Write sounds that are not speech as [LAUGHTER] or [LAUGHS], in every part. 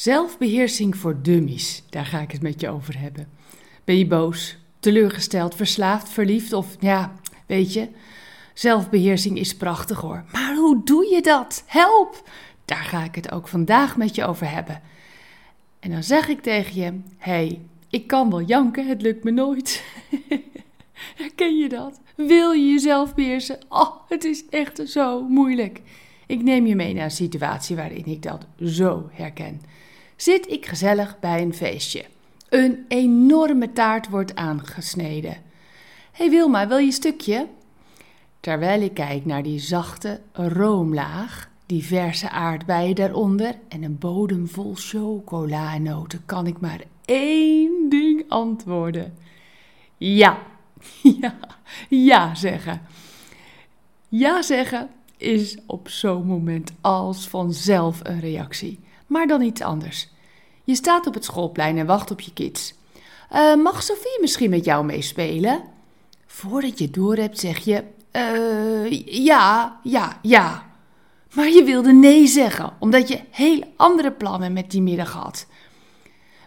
Zelfbeheersing voor dummies, daar ga ik het met je over hebben. Ben je boos, teleurgesteld, verslaafd, verliefd of ja, weet je? Zelfbeheersing is prachtig hoor. Maar hoe doe je dat? Help! Daar ga ik het ook vandaag met je over hebben. En dan zeg ik tegen je: hey, ik kan wel janken, het lukt me nooit. [LAUGHS] Herken je dat? Wil je jezelf beheersen? Oh, het is echt zo moeilijk. Ik neem je mee naar een situatie waarin ik dat zo herken. Zit ik gezellig bij een feestje. Een enorme taart wordt aangesneden. Hey Wilma, wil je een stukje? Terwijl ik kijk naar die zachte roomlaag, die verse aardbeien daaronder en een bodem vol chocolanoten, kan ik maar één ding antwoorden. Ja, [LAUGHS] ja, ja zeggen. Ja zeggen is op zo'n moment als vanzelf een reactie, maar dan iets anders. Je staat op het schoolplein en wacht op je kids. Uh, mag Sophie misschien met jou meespelen? Voordat je door hebt, zeg je: uh, Ja, ja, ja. Maar je wilde nee zeggen, omdat je heel andere plannen met die middag had.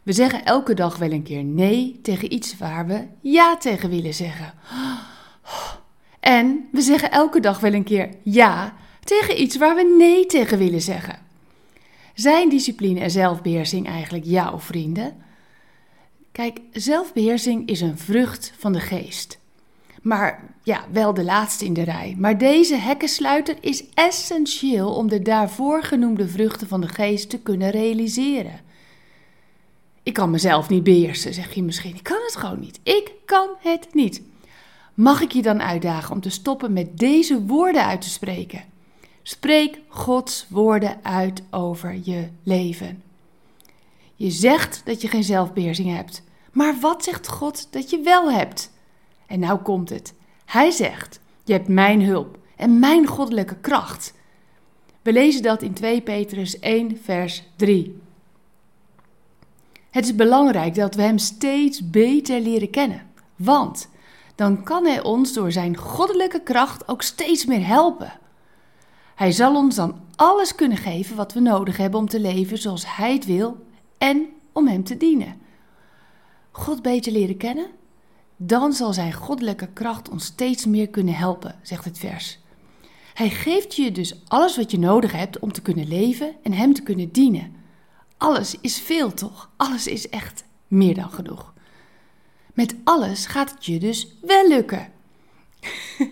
We zeggen elke dag wel een keer nee tegen iets waar we ja tegen willen zeggen. En we zeggen elke dag wel een keer ja tegen iets waar we nee tegen willen zeggen. Zijn discipline en zelfbeheersing eigenlijk jouw vrienden? Kijk, zelfbeheersing is een vrucht van de geest. Maar ja, wel de laatste in de rij. Maar deze hekkensluiter is essentieel om de daarvoor genoemde vruchten van de geest te kunnen realiseren. Ik kan mezelf niet beheersen, zeg je misschien. Ik kan het gewoon niet. Ik kan het niet. Mag ik je dan uitdagen om te stoppen met deze woorden uit te spreken? Spreek Gods woorden uit over je leven. Je zegt dat je geen zelfbeheersing hebt, maar wat zegt God dat je wel hebt? En nou komt het. Hij zegt: Je hebt mijn hulp en mijn goddelijke kracht. We lezen dat in 2 Petrus 1, vers 3. Het is belangrijk dat we Hem steeds beter leren kennen, want dan kan Hij ons door Zijn goddelijke kracht ook steeds meer helpen. Hij zal ons dan alles kunnen geven wat we nodig hebben om te leven zoals Hij het wil en om Hem te dienen. God beter leren kennen? Dan zal Zijn goddelijke kracht ons steeds meer kunnen helpen, zegt het vers. Hij geeft je dus alles wat je nodig hebt om te kunnen leven en Hem te kunnen dienen. Alles is veel toch? Alles is echt meer dan genoeg. Met alles gaat het je dus wel lukken. [LAUGHS]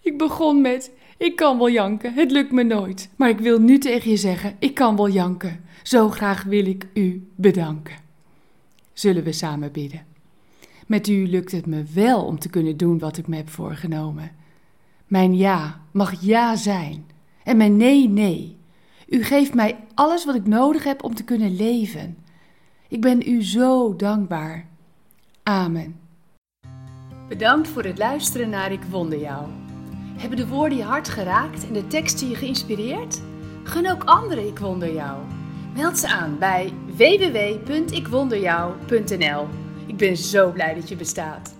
ik begon met: Ik kan wel janken, het lukt me nooit. Maar ik wil nu tegen je zeggen: Ik kan wel janken. Zo graag wil ik u bedanken. Zullen we samen bidden? Met u lukt het me wel om te kunnen doen wat ik me heb voorgenomen. Mijn ja mag ja zijn en mijn nee, nee. U geeft mij alles wat ik nodig heb om te kunnen leven. Ik ben u zo dankbaar. Amen. Bedankt voor het luisteren naar Ik Wonder Jou. Hebben de woorden je hart geraakt en de teksten je geïnspireerd? Gun ook anderen Ik Wonder Jou. Meld ze aan bij www.ikwonderjou.nl. Ik ben zo blij dat je bestaat.